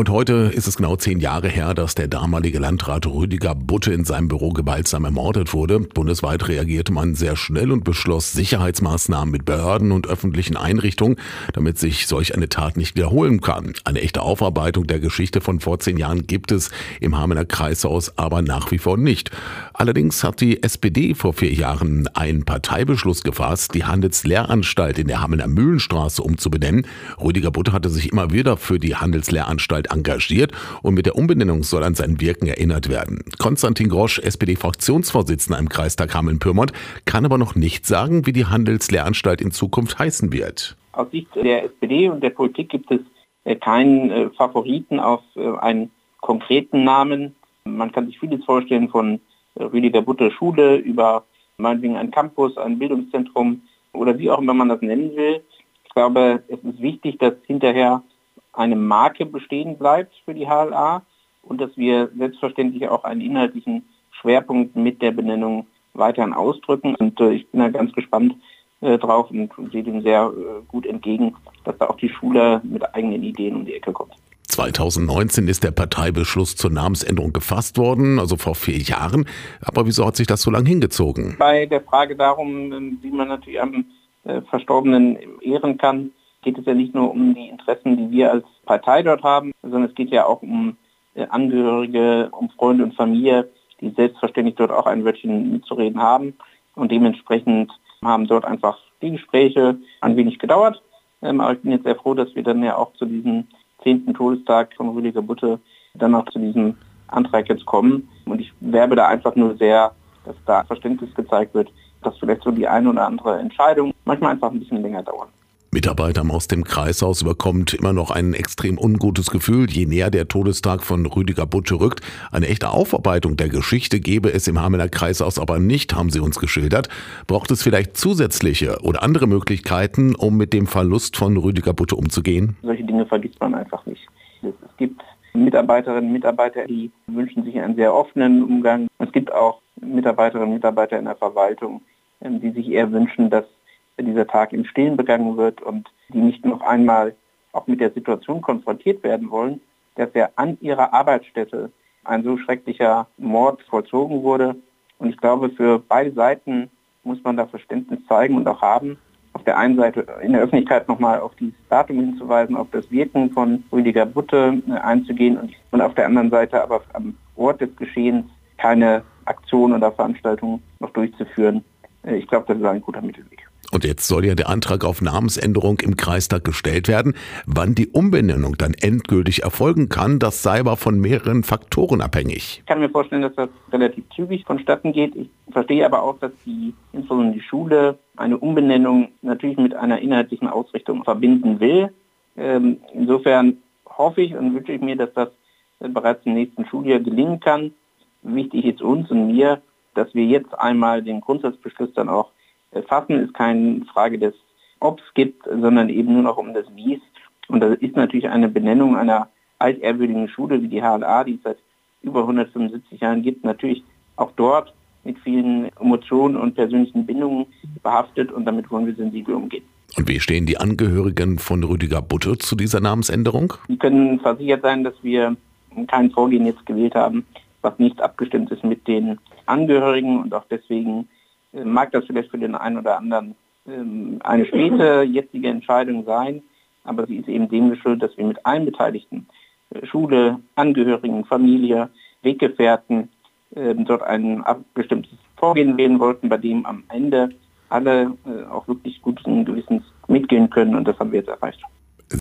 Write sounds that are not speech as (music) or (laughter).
Und heute ist es genau zehn Jahre her, dass der damalige Landrat Rüdiger Butte in seinem Büro gewaltsam ermordet wurde. Bundesweit reagierte man sehr schnell und beschloss Sicherheitsmaßnahmen mit Behörden und öffentlichen Einrichtungen, damit sich solch eine Tat nicht wiederholen kann. Eine echte Aufarbeitung der Geschichte von vor zehn Jahren gibt es im Hamener Kreishaus aber nach wie vor nicht. Allerdings hat die SPD vor vier Jahren einen Parteibeschluss gefasst, die Handelslehranstalt in der Hamener Mühlenstraße umzubenennen. Rüdiger Butte hatte sich immer wieder für die Handelslehranstalt engagiert und mit der Umbenennung soll an sein Wirken erinnert werden. Konstantin Grosch, SPD-Fraktionsvorsitzender im Kreistag Hameln-Pyrmont, kann aber noch nicht sagen, wie die Handelslehranstalt in Zukunft heißen wird. Aus Sicht der SPD und der Politik gibt es äh, keinen äh, Favoriten auf äh, einen konkreten Namen. Man kann sich vieles vorstellen von Rüdiger Butter Schule über meinetwegen ein Campus, ein Bildungszentrum oder wie auch immer man das nennen will. Ich glaube, es ist wichtig, dass hinterher eine Marke bestehen bleibt für die HLA und dass wir selbstverständlich auch einen inhaltlichen Schwerpunkt mit der Benennung weiterhin ausdrücken. Und äh, ich bin da ganz gespannt äh, drauf und, und sehe dem sehr äh, gut entgegen, dass da auch die Schule mit eigenen Ideen um die Ecke kommt. 2019 ist der Parteibeschluss zur Namensänderung gefasst worden, also vor vier Jahren. Aber wieso hat sich das so lange hingezogen? Bei der Frage darum, wie man natürlich am äh, Verstorbenen ehren kann, geht es ja nicht nur um die Interessen, die wir als Partei dort haben, sondern es geht ja auch um äh, Angehörige, um Freunde und Familie, die selbstverständlich dort auch ein Wörtchen mitzureden haben. Und dementsprechend haben dort einfach die Gespräche ein wenig gedauert. Ähm, aber ich bin jetzt sehr froh, dass wir dann ja auch zu diesem zehnten Todestag von Rüdiger Butte dann auch zu diesem Antrag jetzt kommen. Und ich werbe da einfach nur sehr, dass da Verständnis gezeigt wird, dass vielleicht so die eine oder andere Entscheidung manchmal einfach ein bisschen länger dauern. Mitarbeitern aus dem Kreishaus überkommt immer noch ein extrem ungutes Gefühl, je näher der Todestag von Rüdiger Butsche rückt. Eine echte Aufarbeitung der Geschichte gebe es im Hamener Kreishaus aber nicht, haben sie uns geschildert. Braucht es vielleicht zusätzliche oder andere Möglichkeiten, um mit dem Verlust von Rüdiger Butte umzugehen? Solche Dinge vergisst man einfach nicht. Es gibt Mitarbeiterinnen und Mitarbeiter, die wünschen sich einen sehr offenen Umgang. Es gibt auch Mitarbeiterinnen und Mitarbeiter in der Verwaltung, ähm, die sich eher wünschen, dass dieser Tag im Stillen begangen wird und die nicht noch einmal auch mit der Situation konfrontiert werden wollen, dass ja an ihrer Arbeitsstätte ein so schrecklicher Mord vollzogen wurde. Und ich glaube, für beide Seiten muss man da Verständnis zeigen und auch haben. Auf der einen Seite in der Öffentlichkeit nochmal auf dieses Datum hinzuweisen, auf das Wirken von Rüdiger Butte äh, einzugehen und, und auf der anderen Seite aber am Ort des Geschehens keine Aktion oder Veranstaltung noch durchzuführen. Äh, ich glaube, das ist ein guter Mittelweg. Und jetzt soll ja der Antrag auf Namensänderung im Kreistag gestellt werden. Wann die Umbenennung dann endgültig erfolgen kann, das sei aber von mehreren Faktoren abhängig. Ich kann mir vorstellen, dass das relativ zügig vonstatten geht. Ich verstehe aber auch, dass die, insbesondere die Schule, eine Umbenennung natürlich mit einer inhaltlichen Ausrichtung verbinden will. Ähm, insofern hoffe ich und wünsche ich mir, dass das bereits im nächsten Schuljahr gelingen kann. Wichtig ist uns und mir, dass wir jetzt einmal den Grundsatzbeschluss dann auch fassen, ist keine Frage des Ob's gibt, sondern eben nur noch um das Wie's. Und das ist natürlich eine Benennung einer altehrwürdigen Schule wie die HLA, die es seit über 175 Jahren gibt, natürlich auch dort mit vielen Emotionen und persönlichen Bindungen behaftet und damit wollen wir sensibel umgehen. Und wie stehen die Angehörigen von Rüdiger Butte zu dieser Namensänderung? Sie können versichert sein, dass wir kein Vorgehen jetzt gewählt haben, was nicht abgestimmt ist mit den Angehörigen und auch deswegen mag das vielleicht für den einen oder anderen ähm, eine späte (laughs) jetzige Entscheidung sein, aber sie ist eben dem geschuldet, dass wir mit allen Beteiligten, äh, Schule, Angehörigen, Familie, Weggefährten, ähm, dort ein abgestimmtes Vorgehen wählen wollten, bei dem am Ende alle äh, auch wirklich guten Gewissens mitgehen können und das haben wir jetzt erreicht.